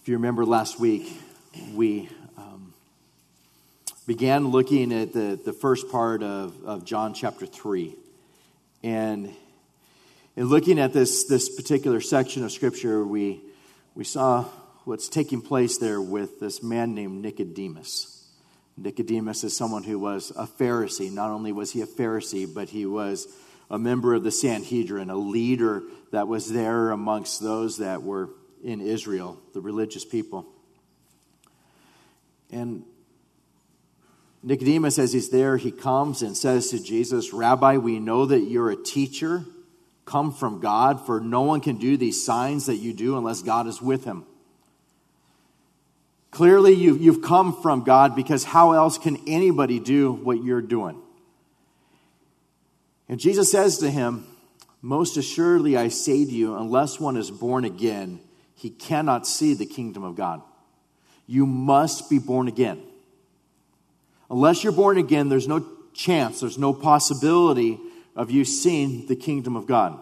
If you remember last week, we um, began looking at the, the first part of, of John chapter 3. And in looking at this, this particular section of Scripture, we, we saw what's taking place there with this man named Nicodemus. Nicodemus is someone who was a Pharisee. Not only was he a Pharisee, but he was a member of the Sanhedrin, a leader that was there amongst those that were in Israel, the religious people. And Nicodemus, as he's there, he comes and says to Jesus, Rabbi, we know that you're a teacher come from God, for no one can do these signs that you do unless God is with him. Clearly, you've, you've come from God because how else can anybody do what you're doing? And Jesus says to him, Most assuredly I say to you, unless one is born again, he cannot see the kingdom of God. You must be born again. Unless you're born again, there's no chance, there's no possibility of you seeing the kingdom of God.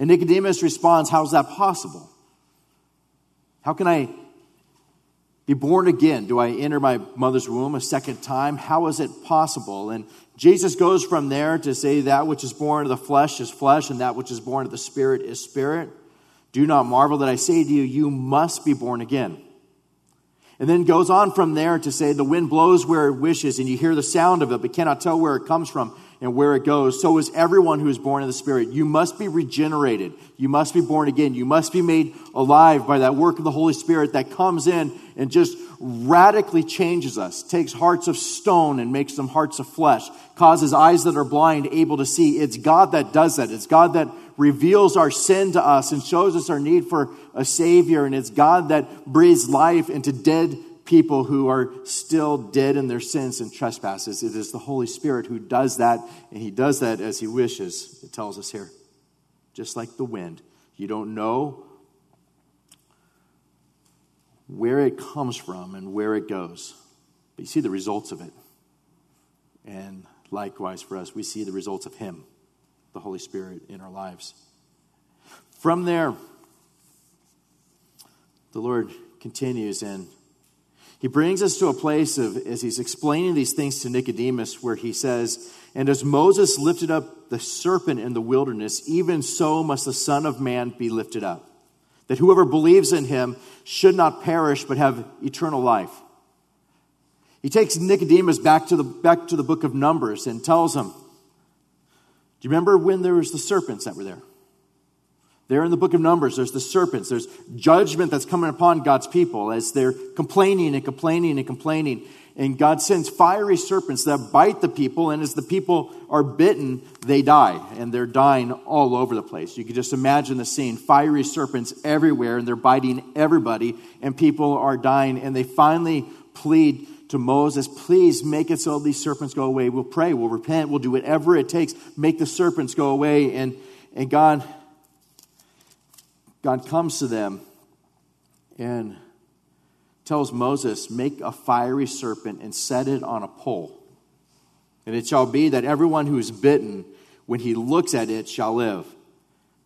And Nicodemus responds, How is that possible? How can I be born again? Do I enter my mother's womb a second time? How is it possible? And Jesus goes from there to say, That which is born of the flesh is flesh, and that which is born of the spirit is spirit. Do not marvel that I say to you, You must be born again. And then goes on from there to say, The wind blows where it wishes, and you hear the sound of it, but cannot tell where it comes from and where it goes. So is everyone who is born of the Spirit. You must be regenerated. You must be born again. You must be made alive by that work of the Holy Spirit that comes in and just radically changes us, takes hearts of stone and makes them hearts of flesh, causes eyes that are blind able to see. It's God that does that. It's God that reveals our sin to us and shows us our need for a Savior. And it's God that breathes life into dead people who are still dead in their sins and trespasses. It is the Holy Spirit who does that, and He does that as He wishes, it tells us here. Just like the wind. You don't know where it comes from and where it goes, but you see the results of it. And likewise for us, we see the results of Him, the Holy Spirit, in our lives. From there, the Lord continues and he brings us to a place of, as he's explaining these things to Nicodemus, where he says, And as Moses lifted up the serpent in the wilderness, even so must the Son of Man be lifted up, that whoever believes in him should not perish, but have eternal life. He takes Nicodemus back to the, back to the book of Numbers and tells him, Do you remember when there was the serpents that were there? There in the book of Numbers, there's the serpents. There's judgment that's coming upon God's people as they're complaining and complaining and complaining. And God sends fiery serpents that bite the people, and as the people are bitten, they die. And they're dying all over the place. You can just imagine the scene fiery serpents everywhere, and they're biting everybody, and people are dying. And they finally plead to Moses, please make it so these serpents go away. We'll pray, we'll repent, we'll do whatever it takes, make the serpents go away. And, and God God comes to them and tells Moses, Make a fiery serpent and set it on a pole. And it shall be that everyone who is bitten, when he looks at it, shall live.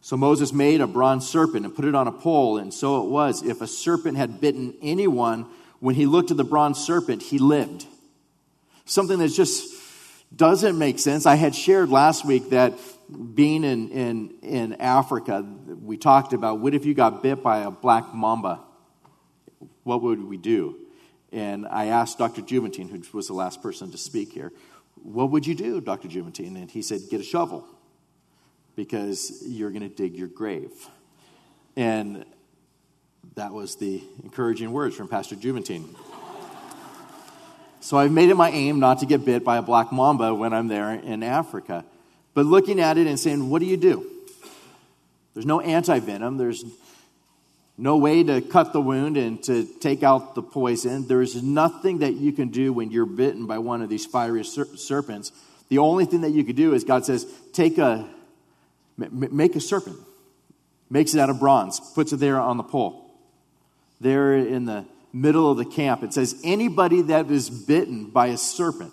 So Moses made a bronze serpent and put it on a pole, and so it was. If a serpent had bitten anyone, when he looked at the bronze serpent, he lived. Something that just doesn't make sense. I had shared last week that being in, in, in Africa, we talked about what if you got bit by a black mamba? What would we do? And I asked Dr. Juventine, who was the last person to speak here, what would you do, Dr. Juventine? And he said, get a shovel because you're going to dig your grave. And that was the encouraging words from Pastor Juventine. so I've made it my aim not to get bit by a black mamba when I'm there in Africa. But looking at it and saying, what do you do? There's no anti venom. There's no way to cut the wound and to take out the poison. There is nothing that you can do when you're bitten by one of these fiery ser- serpents. The only thing that you could do is God says, take a, make a serpent. Makes it out of bronze, puts it there on the pole. There in the middle of the camp, it says, anybody that is bitten by a serpent,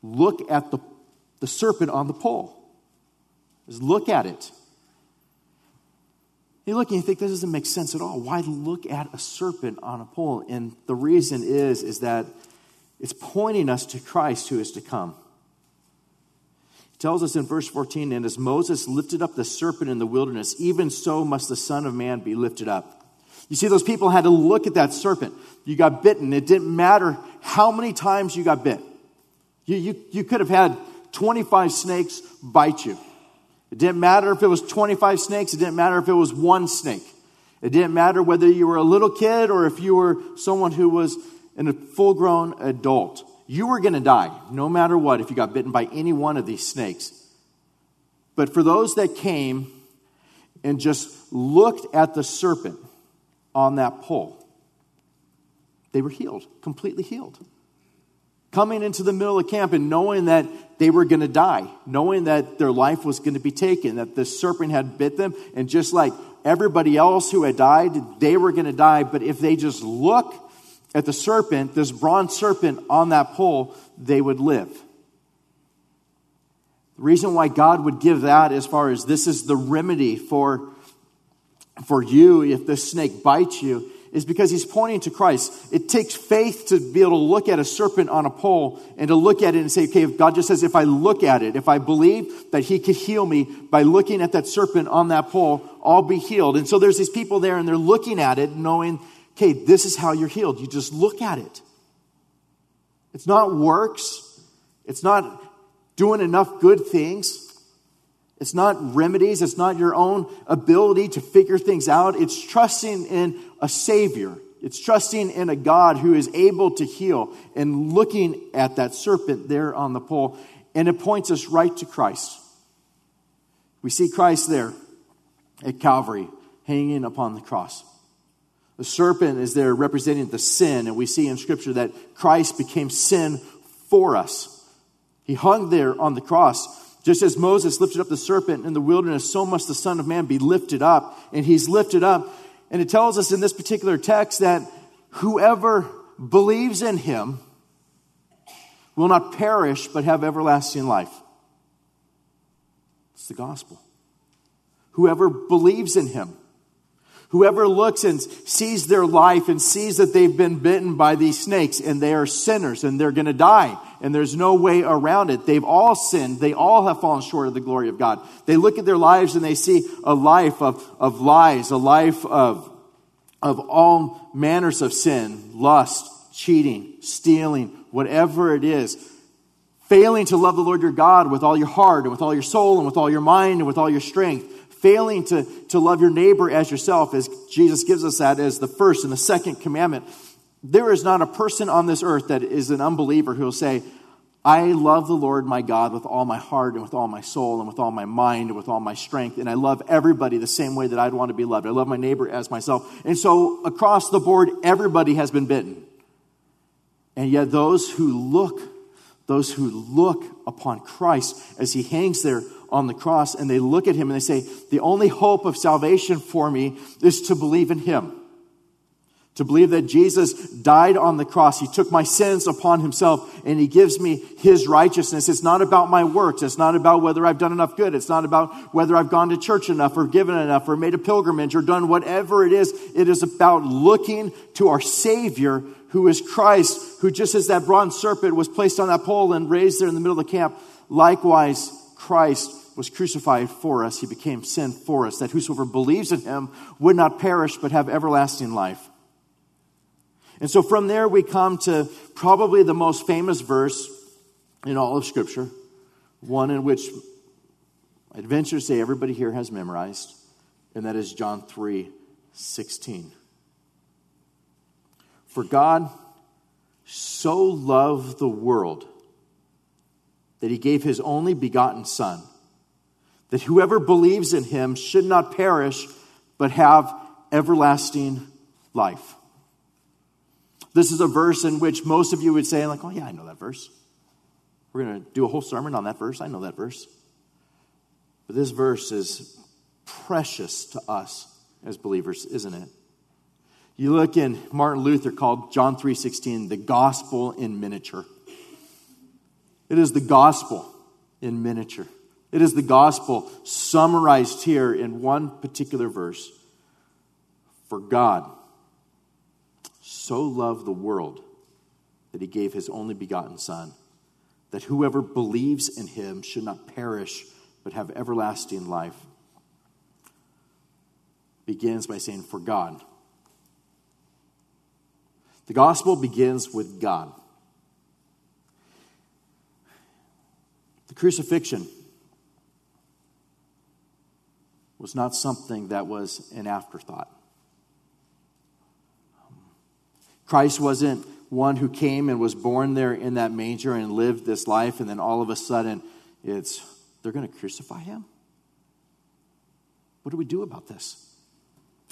look at the the serpent on the pole. Just look at it. You look and you think this doesn't make sense at all. Why look at a serpent on a pole? And the reason is, is that it's pointing us to Christ who is to come. He tells us in verse 14, and as Moses lifted up the serpent in the wilderness, even so must the Son of Man be lifted up. You see, those people had to look at that serpent. You got bitten. It didn't matter how many times you got bit. You, you, you could have had 25 snakes bite you. It didn't matter if it was 25 snakes, it didn't matter if it was one snake. It didn't matter whether you were a little kid or if you were someone who was a full grown adult. You were going to die no matter what if you got bitten by any one of these snakes. But for those that came and just looked at the serpent on that pole, they were healed, completely healed coming into the middle of camp and knowing that they were going to die, knowing that their life was going to be taken, that the serpent had bit them, and just like everybody else who had died, they were going to die. But if they just look at the serpent, this bronze serpent on that pole, they would live. The reason why God would give that, as far as this is the remedy for, for you if the snake bites you, is because he's pointing to Christ. It takes faith to be able to look at a serpent on a pole and to look at it and say, okay, if God just says, if I look at it, if I believe that he could heal me by looking at that serpent on that pole, I'll be healed. And so there's these people there and they're looking at it knowing, okay, this is how you're healed. You just look at it. It's not works. It's not doing enough good things. It's not remedies. It's not your own ability to figure things out. It's trusting in a Savior. It's trusting in a God who is able to heal and looking at that serpent there on the pole. And it points us right to Christ. We see Christ there at Calvary hanging upon the cross. The serpent is there representing the sin, and we see in Scripture that Christ became sin for us. He hung there on the cross just as Moses lifted up the serpent in the wilderness, so must the Son of Man be lifted up. And he's lifted up. And it tells us in this particular text that whoever believes in him will not perish but have everlasting life. It's the gospel. Whoever believes in him Whoever looks and sees their life and sees that they've been bitten by these snakes and they are sinners and they're going to die and there's no way around it. They've all sinned. They all have fallen short of the glory of God. They look at their lives and they see a life of, of lies, a life of, of all manners of sin, lust, cheating, stealing, whatever it is. Failing to love the Lord your God with all your heart and with all your soul and with all your mind and with all your strength failing to, to love your neighbor as yourself, as Jesus gives us that as the first and the second commandment, there is not a person on this earth that is an unbeliever who will say, I love the Lord my God with all my heart and with all my soul and with all my mind and with all my strength. And I love everybody the same way that I'd want to be loved. I love my neighbor as myself. And so across the board, everybody has been bitten. And yet those who look, those who look upon Christ as he hangs there on the cross and they look at him and they say, The only hope of salvation for me is to believe in him. To believe that Jesus died on the cross. He took my sins upon himself and he gives me his righteousness. It's not about my works. It's not about whether I've done enough good. It's not about whether I've gone to church enough or given enough or made a pilgrimage or done whatever it is. It is about looking to our Savior who is Christ, who just as that bronze serpent was placed on that pole and raised there in the middle of the camp, likewise Christ was crucified for us. He became sin for us, that whosoever believes in him would not perish but have everlasting life. And so from there, we come to probably the most famous verse in all of Scripture, one in which I'd venture to say everybody here has memorized, and that is John 3 16. For God so loved the world that he gave his only begotten Son that whoever believes in him should not perish, but have everlasting life. This is a verse in which most of you would say, like, oh, yeah, I know that verse. We're going to do a whole sermon on that verse. I know that verse. But this verse is precious to us as believers, isn't it? You look in Martin Luther called John 3:16 the gospel in miniature. It is the gospel in miniature. It is the gospel summarized here in one particular verse For God so loved the world that he gave his only begotten Son, that whoever believes in him should not perish, but have everlasting life. Begins by saying, For God. The gospel begins with God. The crucifixion was not something that was an afterthought. Christ wasn't one who came and was born there in that manger and lived this life, and then all of a sudden it's, they're going to crucify him? What do we do about this?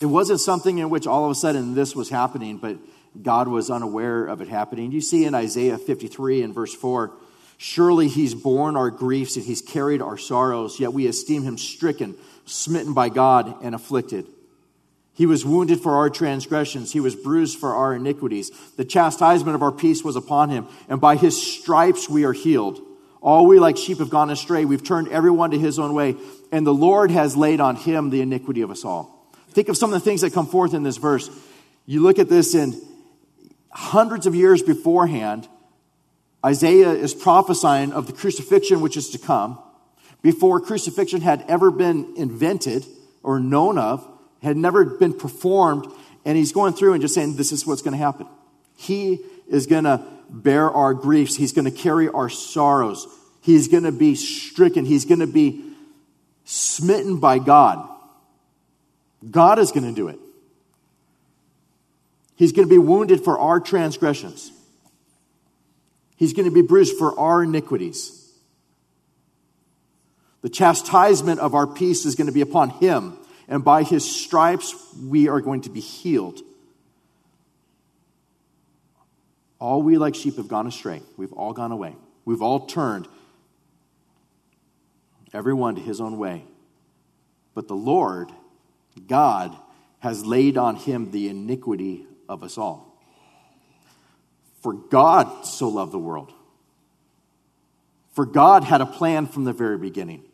It wasn't something in which all of a sudden this was happening, but God was unaware of it happening. You see in Isaiah 53 and verse 4 Surely he's borne our griefs and he's carried our sorrows, yet we esteem him stricken smitten by God, and afflicted. He was wounded for our transgressions. He was bruised for our iniquities. The chastisement of our peace was upon him, and by his stripes we are healed. All we like sheep have gone astray. We've turned everyone to his own way, and the Lord has laid on him the iniquity of us all. Think of some of the things that come forth in this verse. You look at this in hundreds of years beforehand, Isaiah is prophesying of the crucifixion which is to come before crucifixion had ever been invented or known of, had never been performed. And he's going through and just saying, This is what's going to happen. He is going to bear our griefs, He's going to carry our sorrows, He's going to be stricken, He's going to be smitten by God. God is going to do it. He's going to be wounded for our transgressions. He's going to be bruised for our iniquities. The chastisement of our peace is going to be upon him, and by his stripes we are going to be healed. All we like sheep have gone astray. We've all gone away. We've all turned, everyone to his own way. But the Lord, God, has laid on him the iniquity of us all. For God so loved the world. For God had a plan from the very beginning.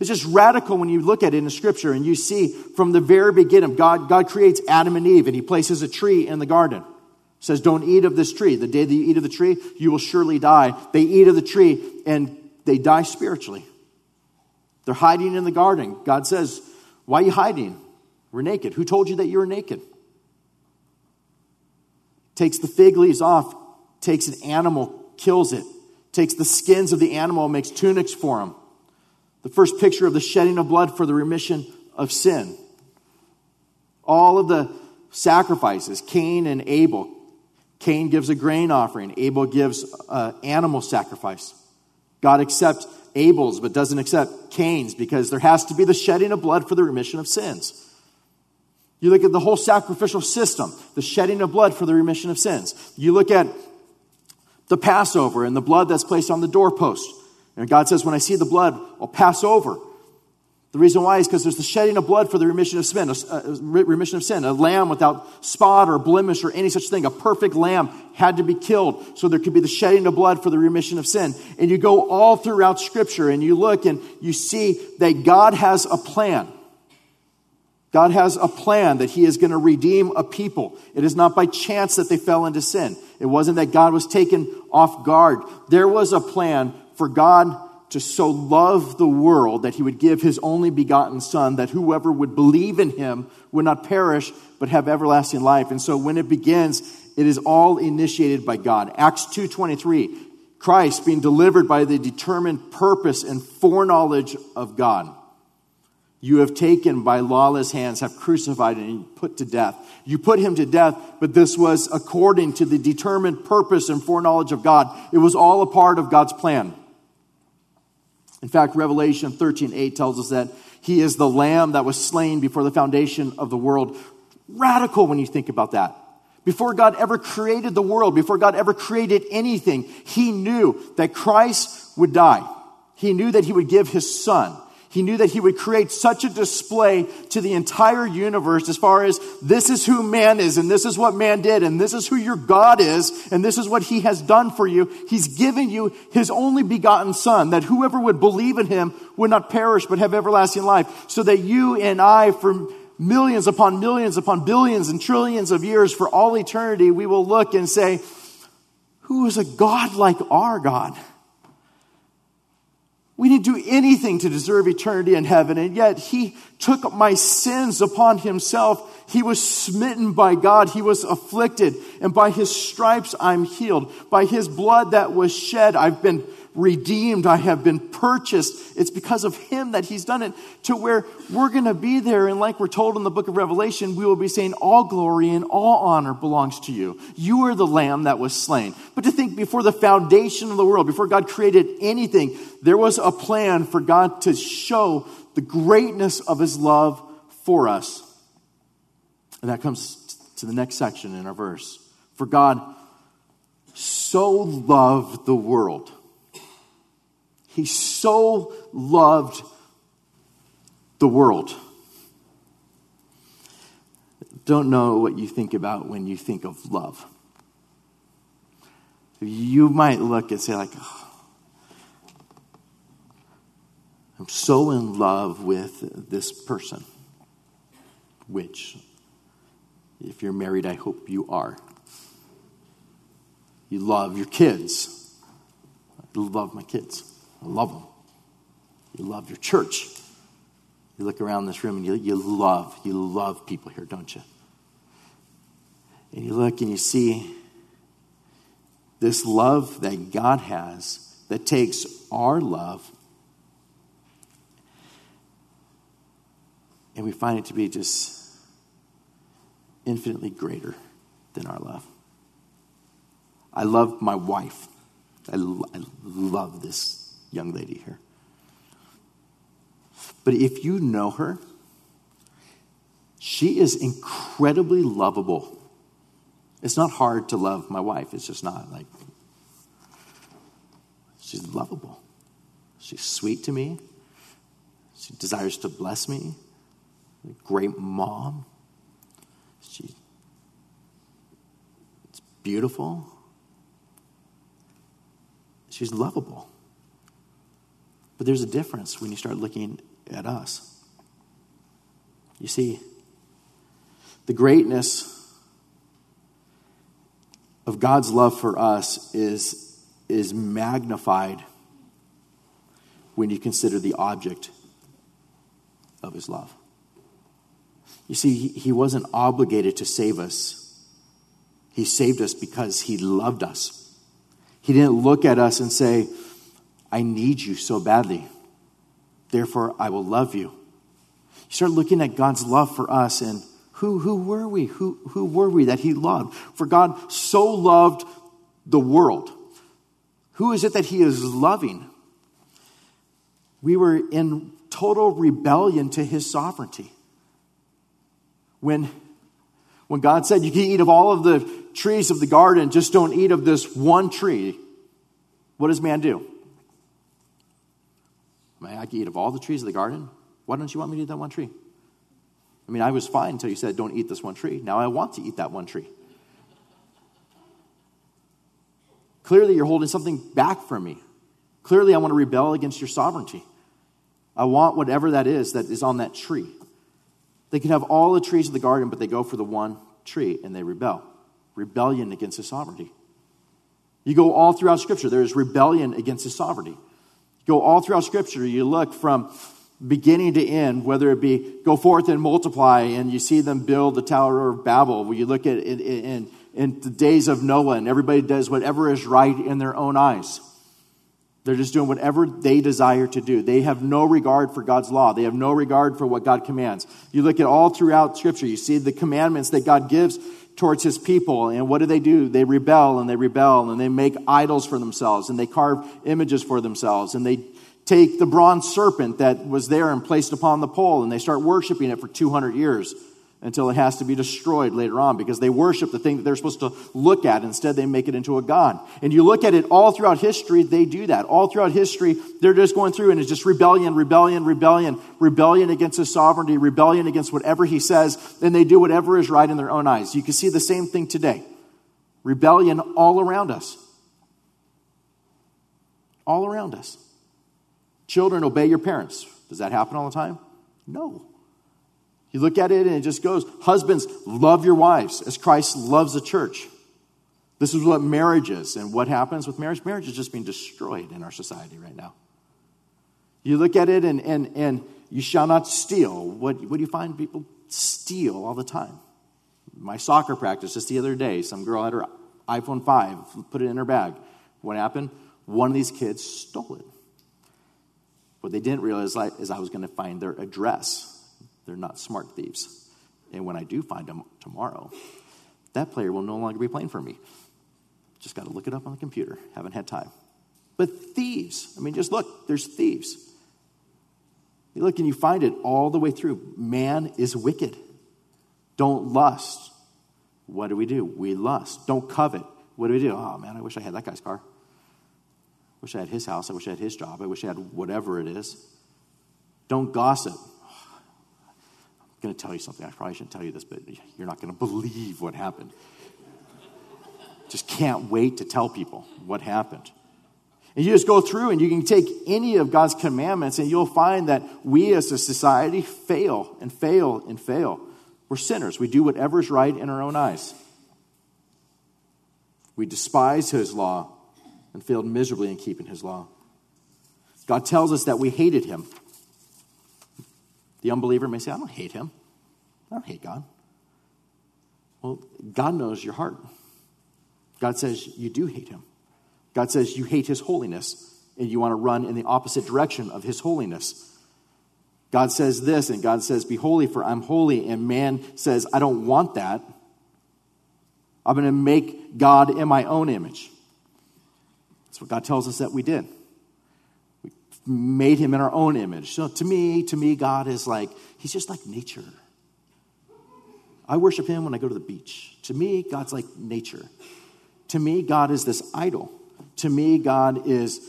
It's just radical when you look at it in the scripture and you see from the very beginning, God, God creates Adam and Eve and he places a tree in the garden. Says, Don't eat of this tree. The day that you eat of the tree, you will surely die. They eat of the tree and they die spiritually. They're hiding in the garden. God says, Why are you hiding? We're naked. Who told you that you were naked? Takes the fig leaves off, takes an animal, kills it, takes the skins of the animal, makes tunics for them the first picture of the shedding of blood for the remission of sin. All of the sacrifices, Cain and Abel. Cain gives a grain offering, Abel gives an animal sacrifice. God accepts Abel's but doesn't accept Cain's because there has to be the shedding of blood for the remission of sins. You look at the whole sacrificial system, the shedding of blood for the remission of sins. You look at the Passover and the blood that's placed on the doorpost. And God says, when I see the blood, I'll pass over. The reason why is because there's the shedding of blood for the remission of sin, a, remission of sin. A lamb without spot or blemish or any such thing, a perfect lamb had to be killed so there could be the shedding of blood for the remission of sin. And you go all throughout Scripture and you look and you see that God has a plan. God has a plan that He is going to redeem a people. It is not by chance that they fell into sin. It wasn't that God was taken off guard. There was a plan for God to so love the world that he would give his only begotten son that whoever would believe in him would not perish but have everlasting life and so when it begins it is all initiated by god acts 2.23 christ being delivered by the determined purpose and foreknowledge of god you have taken by lawless hands have crucified and put to death you put him to death but this was according to the determined purpose and foreknowledge of god it was all a part of god's plan in fact, Revelation 13 8 tells us that he is the lamb that was slain before the foundation of the world. Radical when you think about that. Before God ever created the world, before God ever created anything, he knew that Christ would die. He knew that he would give his son. He knew that he would create such a display to the entire universe as far as this is who man is, and this is what man did, and this is who your God is, and this is what he has done for you. He's given you his only begotten son, that whoever would believe in him would not perish but have everlasting life, so that you and I, from millions upon millions upon billions and trillions of years for all eternity, we will look and say, Who is a God like our God? We didn't do anything to deserve eternity in heaven, and yet He took my sins upon Himself. He was smitten by God. He was afflicted, and by His stripes I'm healed. By His blood that was shed, I've been redeemed. I have been purchased. It's because of him that he's done it to where we're going to be there. And like we're told in the book of Revelation, we will be saying, All glory and all honor belongs to you. You are the lamb that was slain. But to think before the foundation of the world, before God created anything, there was a plan for God to show the greatness of his love for us. And that comes to the next section in our verse. For God so loved the world he so loved the world. Don't know what you think about when you think of love. You might look and say, like, oh, I'm so in love with this person, which, if you're married, I hope you are. You love your kids. I love my kids. I love them. You love your church. You look around this room and you, you love, you love people here, don't you? And you look and you see this love that God has that takes our love and we find it to be just infinitely greater than our love. I love my wife. I, I love this young lady here. But if you know her, she is incredibly lovable. It's not hard to love my wife. It's just not like she's lovable. She's sweet to me. She desires to bless me. A great mom. She it's beautiful. She's lovable. But there's a difference when you start looking at us. You see, the greatness of God's love for us is, is magnified when you consider the object of his love. You see, he wasn't obligated to save us. He saved us because he loved us. He didn't look at us and say, I need you so badly. Therefore, I will love you. You start looking at God's love for us and who, who were we? Who, who were we that He loved? For God so loved the world. Who is it that He is loving? We were in total rebellion to His sovereignty. When, when God said, You can eat of all of the trees of the garden, just don't eat of this one tree, what does man do? I can eat of all the trees of the garden. Why don't you want me to eat that one tree? I mean, I was fine until you said, don't eat this one tree. Now I want to eat that one tree. Clearly, you're holding something back from me. Clearly, I want to rebel against your sovereignty. I want whatever that is that is on that tree. They can have all the trees of the garden, but they go for the one tree and they rebel. Rebellion against his sovereignty. You go all throughout Scripture, there is rebellion against his sovereignty go all throughout Scripture, you look from beginning to end, whether it be go forth and multiply, and you see them build the Tower of Babel, where you look at it in, in the days of Noah, and everybody does whatever is right in their own eyes. They're just doing whatever they desire to do. They have no regard for God's law. They have no regard for what God commands. You look at all throughout Scripture, you see the commandments that God gives towards his people. And what do they do? They rebel and they rebel and they make idols for themselves and they carve images for themselves and they take the bronze serpent that was there and placed upon the pole and they start worshiping it for 200 years until it has to be destroyed later on because they worship the thing that they're supposed to look at. Instead, they make it into a God. And you look at it all throughout history, they do that. All throughout history, they're just going through and it's just rebellion, rebellion, rebellion, rebellion against his sovereignty, rebellion against whatever he says, and they do whatever is right in their own eyes. You can see the same thing today. Rebellion all around us. All around us. Children, obey your parents. Does that happen all the time? No. You look at it and it just goes Husbands, love your wives as Christ loves the church. This is what marriage is. And what happens with marriage? Marriage is just being destroyed in our society right now. You look at it and, and, and you shall not steal. What, what do you find people steal all the time? My soccer practice just the other day, some girl had her iPhone 5, put it in her bag. What happened? One of these kids stole it. What they didn't realize is I was going to find their address. They're not smart thieves. And when I do find them tomorrow, that player will no longer be playing for me. Just got to look it up on the computer. Haven't had time. But thieves, I mean, just look, there's thieves. You look and you find it all the way through. Man is wicked. Don't lust. What do we do? We lust. Don't covet. What do we do? Oh man, I wish I had that guy's car. I wish I had his house. I wish I had his job. I wish I had whatever it is. Don't gossip. Going to tell you something. I probably shouldn't tell you this, but you're not going to believe what happened. Just can't wait to tell people what happened. And you just go through and you can take any of God's commandments and you'll find that we as a society fail and fail and fail. We're sinners. We do whatever is right in our own eyes. We despise his law and failed miserably in keeping his law. God tells us that we hated him. The unbeliever may say, I don't hate him. I don't hate God. Well, God knows your heart. God says you do hate him. God says you hate his holiness and you want to run in the opposite direction of his holiness. God says this, and God says, Be holy, for I'm holy. And man says, I don't want that. I'm going to make God in my own image. That's what God tells us that we did. Made him in our own image. So to me, to me, God is like, he's just like nature. I worship him when I go to the beach. To me, God's like nature. To me, God is this idol. To me, God is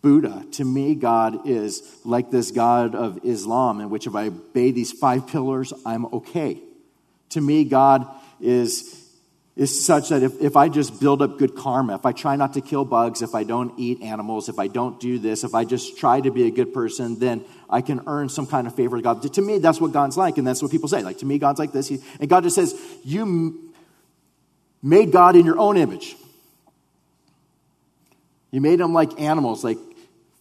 Buddha. To me, God is like this God of Islam, in which if I obey these five pillars, I'm okay. To me, God is, is such that if, if I just build up good karma, if I try not to kill bugs, if I don't eat animals, if I don't do this, if I just try to be a good person, then I can earn some kind of favor with God. To me, that's what God's like, and that's what people say. Like, to me, God's like this. and God just says, You made God in your own image. You made them like animals, like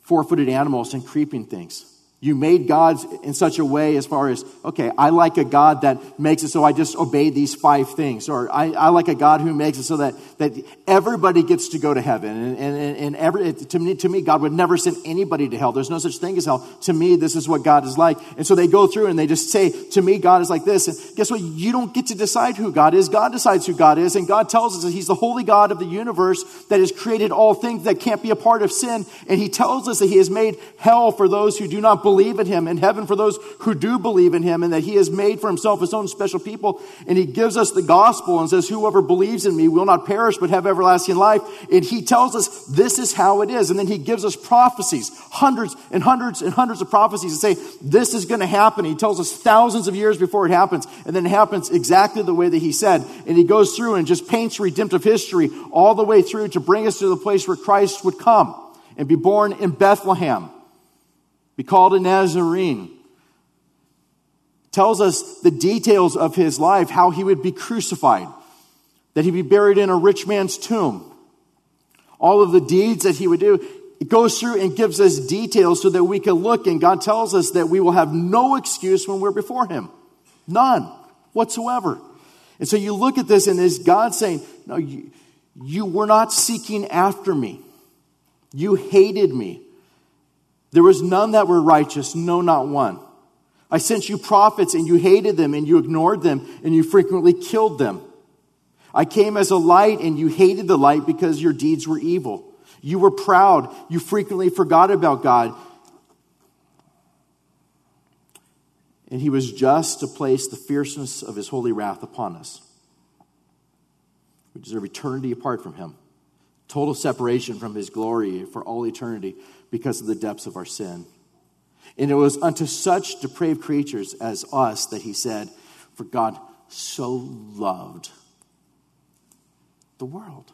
four footed animals and creeping things. You made gods in such a way as far as, okay, I like a God that makes it so I just obey these five things. Or I, I like a God who makes it so that, that everybody gets to go to heaven. And, and, and every, to, me, to me, God would never send anybody to hell. There's no such thing as hell. To me, this is what God is like. And so they go through and they just say, to me, God is like this. And guess what? You don't get to decide who God is. God decides who God is. And God tells us that He's the holy God of the universe that has created all things that can't be a part of sin. And He tells us that He has made hell for those who do not believe in him and heaven for those who do believe in him and that he has made for himself his own special people. And he gives us the gospel and says, whoever believes in me will not perish but have everlasting life. And he tells us this is how it is. And then he gives us prophecies, hundreds and hundreds and hundreds of prophecies that say this is going to happen. He tells us thousands of years before it happens. And then it happens exactly the way that he said. And he goes through and just paints redemptive history all the way through to bring us to the place where Christ would come and be born in Bethlehem be called a Nazarene. Tells us the details of his life, how he would be crucified, that he'd be buried in a rich man's tomb, all of the deeds that he would do. It goes through and gives us details so that we can look, and God tells us that we will have no excuse when we're before him. None whatsoever. And so you look at this, and is God saying, No, you, you were not seeking after me. You hated me. There was none that were righteous, no, not one. I sent you prophets and you hated them and you ignored them and you frequently killed them. I came as a light and you hated the light because your deeds were evil. You were proud. You frequently forgot about God. And he was just to place the fierceness of his holy wrath upon us. We deserve eternity apart from him, total separation from his glory for all eternity because of the depths of our sin. And it was unto such depraved creatures as us that he said, For God so loved the world.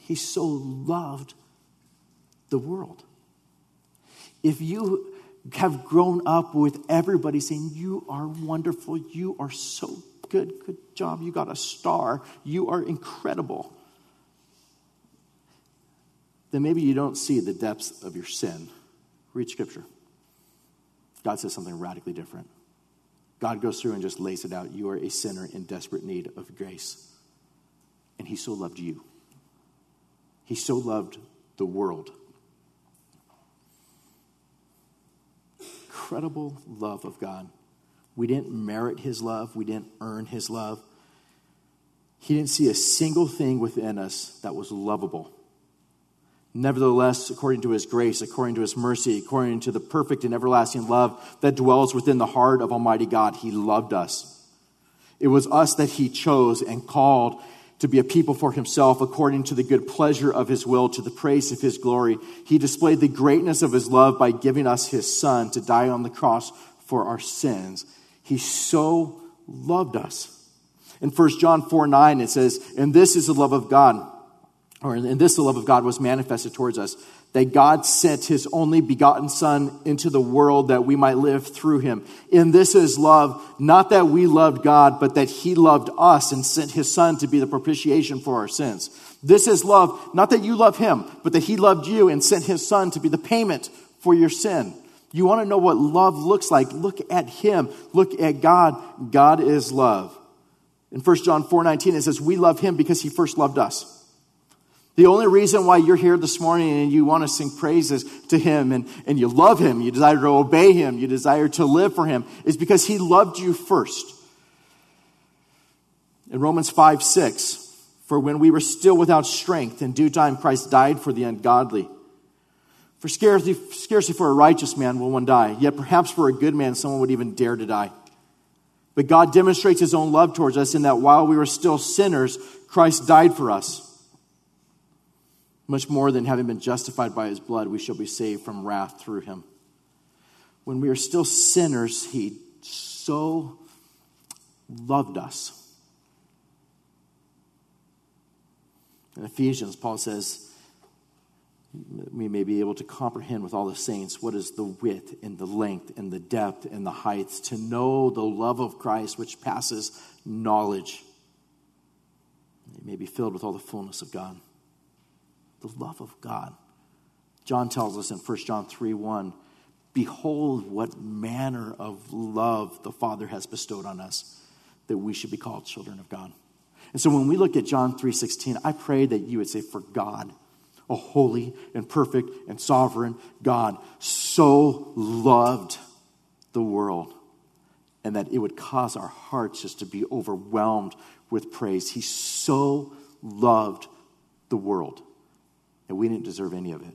He so loved the world. If you have grown up with everybody saying, You are wonderful. You are so good. Good job. You got a star. You are incredible. Then maybe you don't see the depths of your sin. Read scripture. God says something radically different. God goes through and just lays it out. You are a sinner in desperate need of grace. And He so loved you. He so loved the world. Incredible love of God. We didn't merit His love, we didn't earn His love. He didn't see a single thing within us that was lovable. Nevertheless, according to his grace, according to his mercy, according to the perfect and everlasting love that dwells within the heart of Almighty God, he loved us. It was us that he chose and called to be a people for himself according to the good pleasure of his will, to the praise of his glory. He displayed the greatness of his love by giving us his son to die on the cross for our sins. He so loved us. In 1 John 4 9, it says, And this is the love of God or in this the love of God was manifested towards us, that God sent his only begotten Son into the world that we might live through him. In this is love, not that we loved God, but that he loved us and sent his Son to be the propitiation for our sins. This is love, not that you love him, but that he loved you and sent his Son to be the payment for your sin. You want to know what love looks like? Look at him. Look at God. God is love. In 1 John 4 19, it says, We love him because he first loved us. The only reason why you're here this morning and you want to sing praises to Him and, and you love Him, you desire to obey Him, you desire to live for Him, is because He loved you first. In Romans 5 6, for when we were still without strength, in due time Christ died for the ungodly. For scarcely, scarcely for a righteous man will one die, yet perhaps for a good man someone would even dare to die. But God demonstrates His own love towards us in that while we were still sinners, Christ died for us much more than having been justified by his blood, we shall be saved from wrath through him. When we are still sinners, he so loved us. In Ephesians, Paul says, we may be able to comprehend with all the saints what is the width and the length and the depth and the height, to know the love of Christ which passes knowledge. It may be filled with all the fullness of God the love of God. John tells us in 1 John 3 1, Behold, what manner of love the Father has bestowed on us, that we should be called children of God. And so when we look at John 3:16, I pray that you would say, For God, a holy and perfect and sovereign God, so loved the world, and that it would cause our hearts just to be overwhelmed with praise. He so loved the world that we didn't deserve any of it,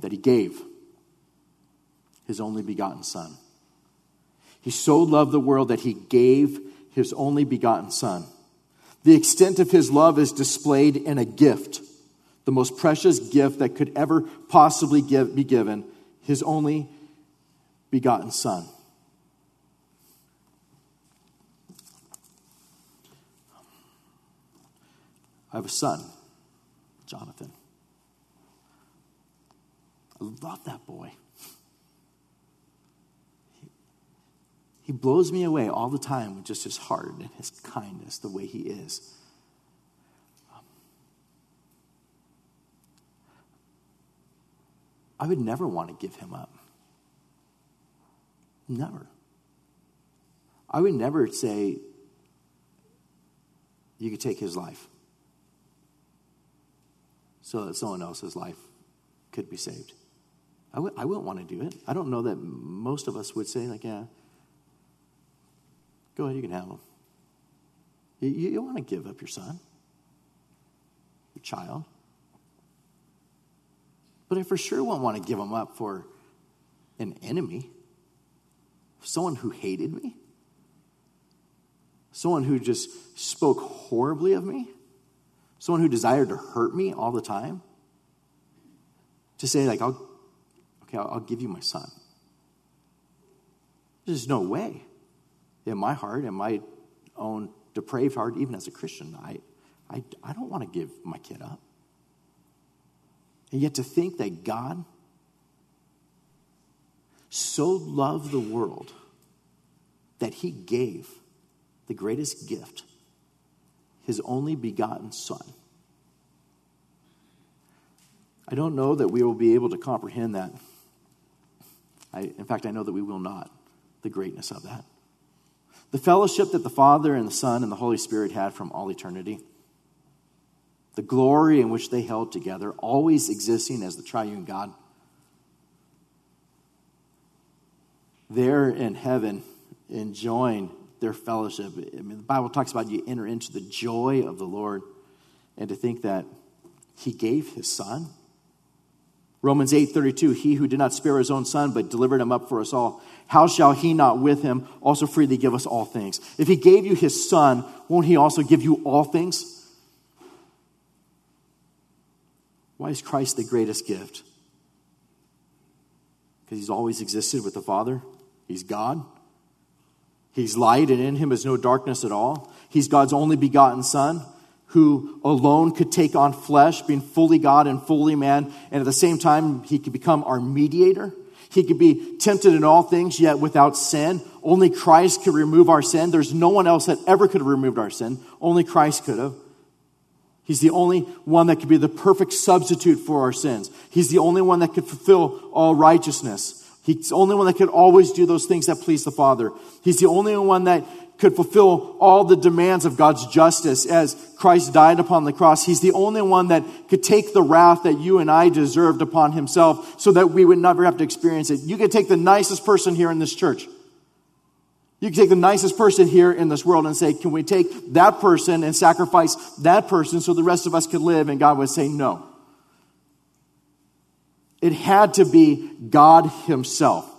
that He gave His only begotten Son. He so loved the world that He gave His only begotten Son. The extent of His love is displayed in a gift, the most precious gift that could ever possibly give, be given His only begotten Son. I have a son. Jonathan. I love that boy. He, blows me away all the time with just his heart and his kindness, the way he is. I would never want to give him up. Never. I would never say, you could take his life so that someone else's life could be saved. I w- I wouldn't want to do it. I don't know that most of us would say, like, yeah, go ahead, you can have him. You, you, you want to give up your son, your child. But I for sure won't want to give him up for an enemy, someone who hated me, someone who just spoke horribly of me? Someone who desired to hurt me all the time, to say, like, I'll, okay, I'll, I'll give you my son. There's no way. In my heart, in my own depraved heart, even as a Christian, I, I, I don't want to give my kid up. And yet to think that God so loved the world that he gave the greatest gift, his only begotten Son. I don't know that we will be able to comprehend that. I, in fact, I know that we will not, the greatness of that. The fellowship that the Father and the Son and the Holy Spirit had from all eternity, the glory in which they held together, always existing as the triune God. There in heaven, enjoying their fellowship. I mean, the Bible talks about you enter into the joy of the Lord, and to think that He gave His Son Romans 8:32 He who did not spare his own son but delivered him up for us all how shall he not with him also freely give us all things if he gave you his son won't he also give you all things Why is Christ the greatest gift Because he's always existed with the Father he's God He's light and in him is no darkness at all he's God's only begotten son who alone could take on flesh, being fully God and fully man, and at the same time, he could become our mediator. He could be tempted in all things, yet without sin. Only Christ could remove our sin. There's no one else that ever could have removed our sin. Only Christ could have. He's the only one that could be the perfect substitute for our sins. He's the only one that could fulfill all righteousness. He's the only one that could always do those things that please the Father. He's the only one that could fulfill all the demands of God's justice as Christ died upon the cross. He's the only one that could take the wrath that you and I deserved upon himself so that we would never have to experience it. You could take the nicest person here in this church. You can take the nicest person here in this world and say, Can we take that person and sacrifice that person so the rest of us could live? And God would say, No. It had to be God Himself.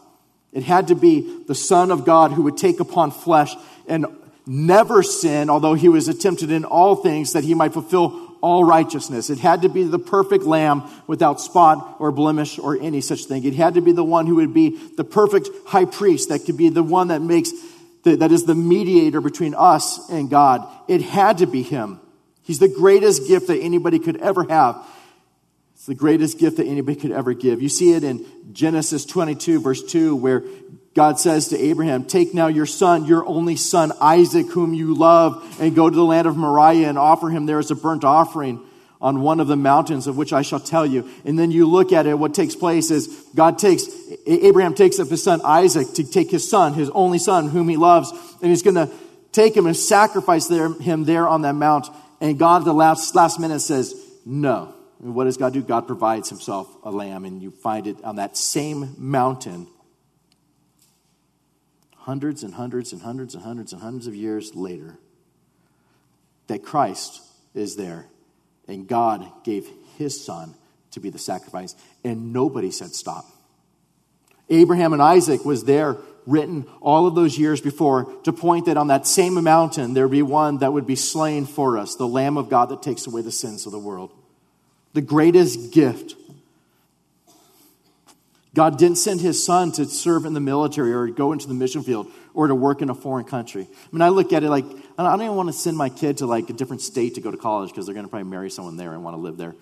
It had to be the Son of God who would take upon flesh and never sin, although he was tempted in all things that he might fulfill all righteousness. It had to be the perfect lamb without spot or blemish or any such thing. It had to be the one who would be the perfect high priest that could be the one that makes, that is the mediator between us and God. It had to be him. He's the greatest gift that anybody could ever have. It's the greatest gift that anybody could ever give. You see it in Genesis 22, verse 2, where God says to Abraham, Take now your son, your only son, Isaac, whom you love, and go to the land of Moriah and offer him there as a burnt offering on one of the mountains of which I shall tell you. And then you look at it, what takes place is God takes, Abraham takes up his son Isaac to take his son, his only son, whom he loves, and he's going to take him and sacrifice there, him there on that mount. And God at the last, last minute says, No. And what does God do? God provides himself a lamb, and you find it on that same mountain hundreds and hundreds and hundreds and hundreds and hundreds of years later that Christ is there, and God gave his son to be the sacrifice, and nobody said stop. Abraham and Isaac was there written all of those years before to point that on that same mountain there would be one that would be slain for us, the Lamb of God that takes away the sins of the world the greatest gift. God didn't send his son to serve in the military or go into the mission field or to work in a foreign country. I mean, I look at it like, I don't even want to send my kid to like a different state to go to college because they're going to probably marry someone there and want to live there.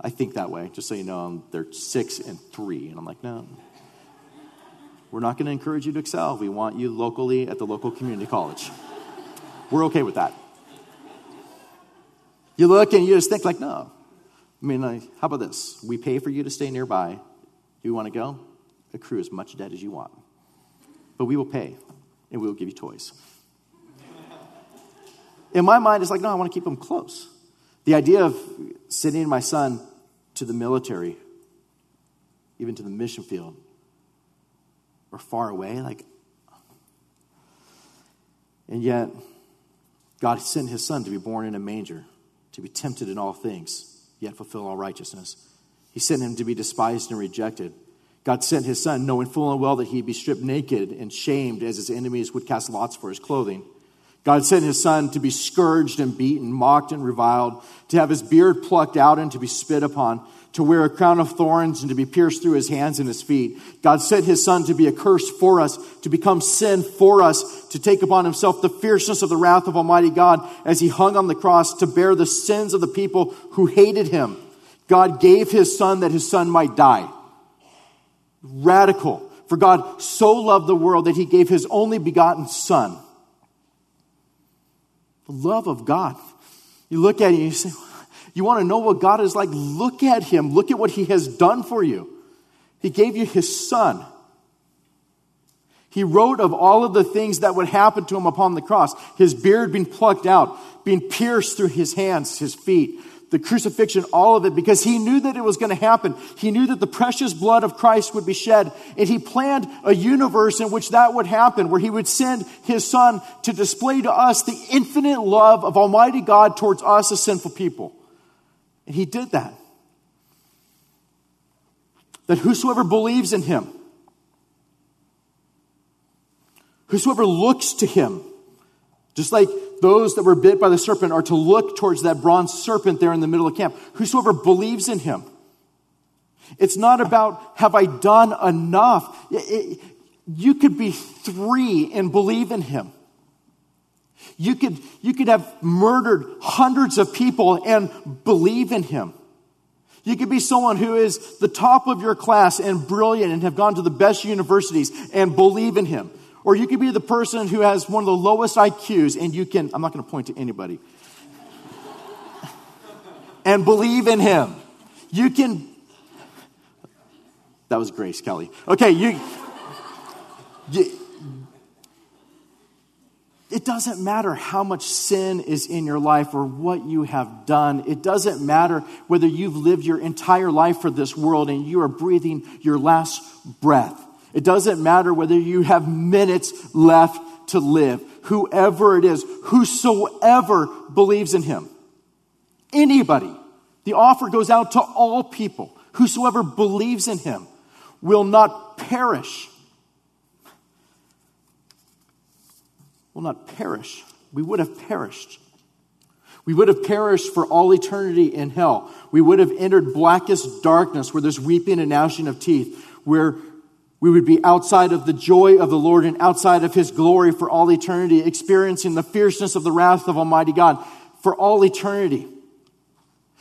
I think that way, just so you know, they're six and three. And I'm like, no, we're not going to encourage you to excel. We want you locally at the local community college. We're okay with that. You look and you just think, like, no. I mean, like, how about this? We pay for you to stay nearby. Do you want to go? Accrue as much debt as you want. But we will pay, and we will give you toys. In my mind, it's like, no, I want to keep them close. The idea of sending my son to the military, even to the mission field, or far away, like, and yet, God sent his son to be born in a manger to be tempted in all things, yet fulfill all righteousness. He sent him to be despised and rejected. God sent his son, knowing full and well that he'd be stripped naked and shamed as his enemies would cast lots for his clothing. God sent his son to be scourged and beaten, mocked and reviled, to have his beard plucked out and to be spit upon, to wear a crown of thorns and to be pierced through his hands and his feet. God sent his son to be a curse for us, to become sin for us, to take upon himself the fierceness of the wrath of Almighty God as he hung on the cross to bear the sins of the people who hated him. God gave his son that his son might die. Radical. For God so loved the world that he gave his only begotten Son. The love of God. You look at it and you say, You want to know what God is like? Look at him. Look at what he has done for you. He gave you his Son. He wrote of all of the things that would happen to him upon the cross his beard being plucked out, being pierced through his hands, his feet, the crucifixion, all of it, because he knew that it was going to happen. He knew that the precious blood of Christ would be shed, and he planned a universe in which that would happen, where he would send his son to display to us the infinite love of Almighty God towards us as sinful people. And he did that. That whosoever believes in him, Whosoever looks to him, just like those that were bit by the serpent are to look towards that bronze serpent there in the middle of camp. Whosoever believes in him. It's not about, have I done enough? It, it, you could be three and believe in him. You could, you could have murdered hundreds of people and believe in him. You could be someone who is the top of your class and brilliant and have gone to the best universities and believe in him. Or you could be the person who has one of the lowest IQs and you can, I'm not going to point to anybody, and believe in him. You can, that was Grace Kelly. Okay, you, you it doesn't matter how much sin is in your life or what you have done. It doesn't matter whether you've lived your entire life for this world and you are breathing your last breath. It doesn't matter whether you have minutes left to live. Whoever it is, whosoever believes in him. Anybody. The offer goes out to all people. Whosoever believes in him will not perish. Will not perish. We would have perished. We would have perished for all eternity in hell. We would have entered blackest darkness where there's weeping and gnashing of teeth, where we would be outside of the joy of the Lord and outside of His glory for all eternity, experiencing the fierceness of the wrath of Almighty God for all eternity.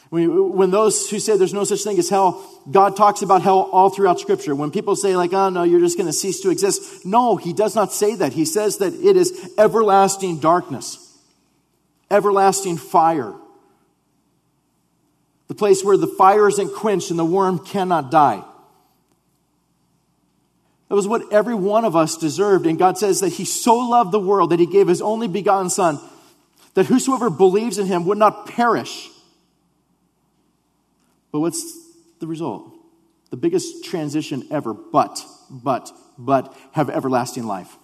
When those who say there's no such thing as hell, God talks about hell all throughout Scripture. When people say, like, oh no, you're just going to cease to exist. No, He does not say that. He says that it is everlasting darkness, everlasting fire. The place where the fire isn't quenched and the worm cannot die. That was what every one of us deserved. And God says that He so loved the world that He gave His only begotten Son, that whosoever believes in Him would not perish. But what's the result? The biggest transition ever, but, but, but have everlasting life.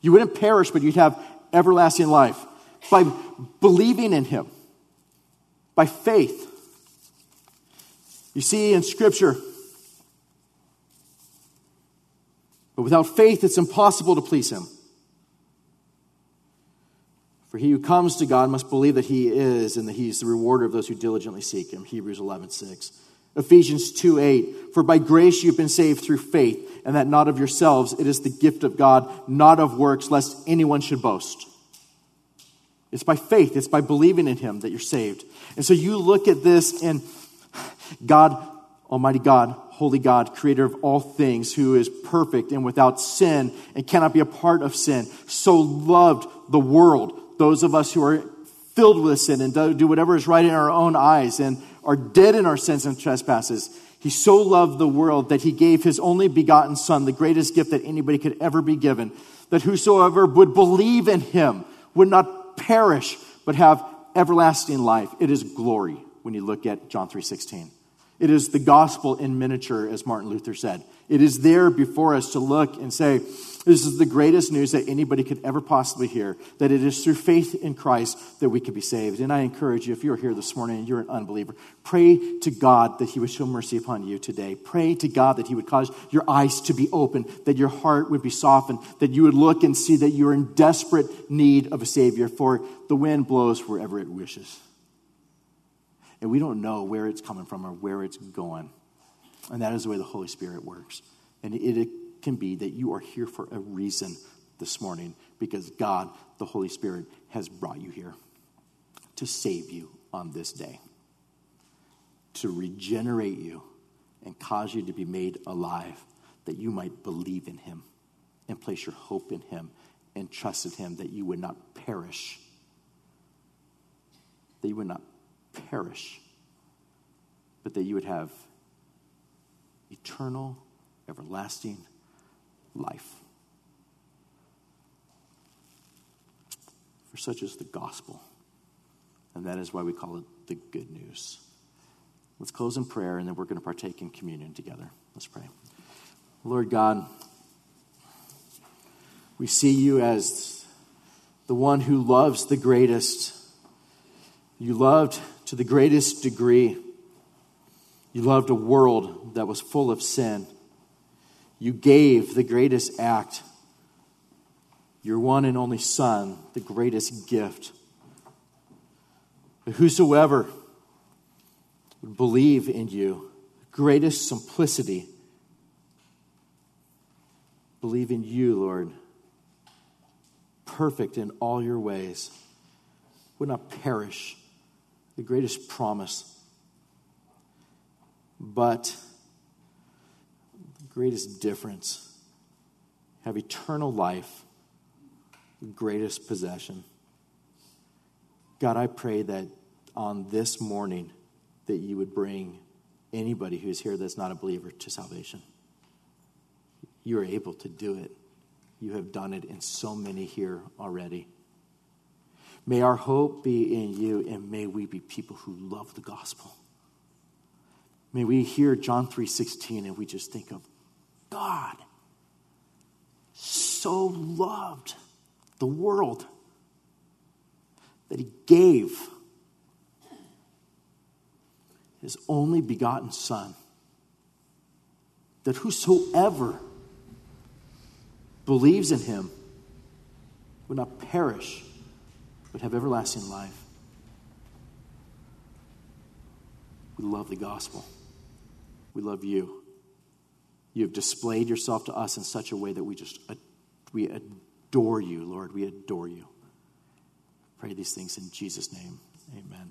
You wouldn't perish, but you'd have everlasting life by believing in Him, by faith. You see in Scripture, But without faith, it's impossible to please him. For he who comes to God must believe that he is and that he is the rewarder of those who diligently seek him. Hebrews 11, 6. Ephesians 2, 8. For by grace you've been saved through faith, and that not of yourselves. It is the gift of God, not of works, lest anyone should boast. It's by faith, it's by believing in him that you're saved. And so you look at this, and God, Almighty God, holy God, creator of all things, who is perfect and without sin and cannot be a part of sin, so loved the world, those of us who are filled with sin and do whatever is right in our own eyes and are dead in our sins and trespasses. He so loved the world that he gave his only begotten Son, the greatest gift that anybody could ever be given, that whosoever would believe in him would not perish, but have everlasting life. It is glory when you look at John 3:16. It is the gospel in miniature, as Martin Luther said. It is there before us to look and say, this is the greatest news that anybody could ever possibly hear, that it is through faith in Christ that we can be saved. And I encourage you, if you're here this morning and you're an unbeliever, pray to God that He would show mercy upon you today. Pray to God that He would cause your eyes to be open, that your heart would be softened, that you would look and see that you're in desperate need of a Savior, for the wind blows wherever it wishes and we don't know where it's coming from or where it's going. And that is the way the Holy Spirit works. And it, can be that you are here for a reason this morning because God, the Holy Spirit, has brought you here to save you on this day, to regenerate you, and cause you to be made alive, that you might believe in him and place your hope in him and trust in him, that you would not perish. That you would not perish, but that you would have eternal, everlasting life. For such is the gospel. And that is why we call it the good news. Let's close in prayer, and then we're going to partake in communion together. Let's pray. Lord God, we see you as the one who loves the greatest. You loved to the greatest degree. You loved a world that was full of sin. You gave the greatest act, your one and only Son, the greatest gift. But whosoever would believe in you, greatest simplicity, believe in you, Lord, perfect in all your ways, would not perish, the greatest promise, but the greatest difference, have eternal life, the greatest possession. God, I pray that on this morning that you would bring anybody who's here that's not a believer to salvation. You are able to do it. You have done it in so many here already. May our hope be in you, and may we be people who love the gospel. May we hear John 3:16 and we just think of God so loved the world that he gave his only begotten Son, that whosoever believes in him would not perish, but have everlasting life. We love the gospel. We love you. You have displayed yourself to us in such a way that we just uh, we adore you, Lord. We adore you. Pray these things in Jesus' name. Amen.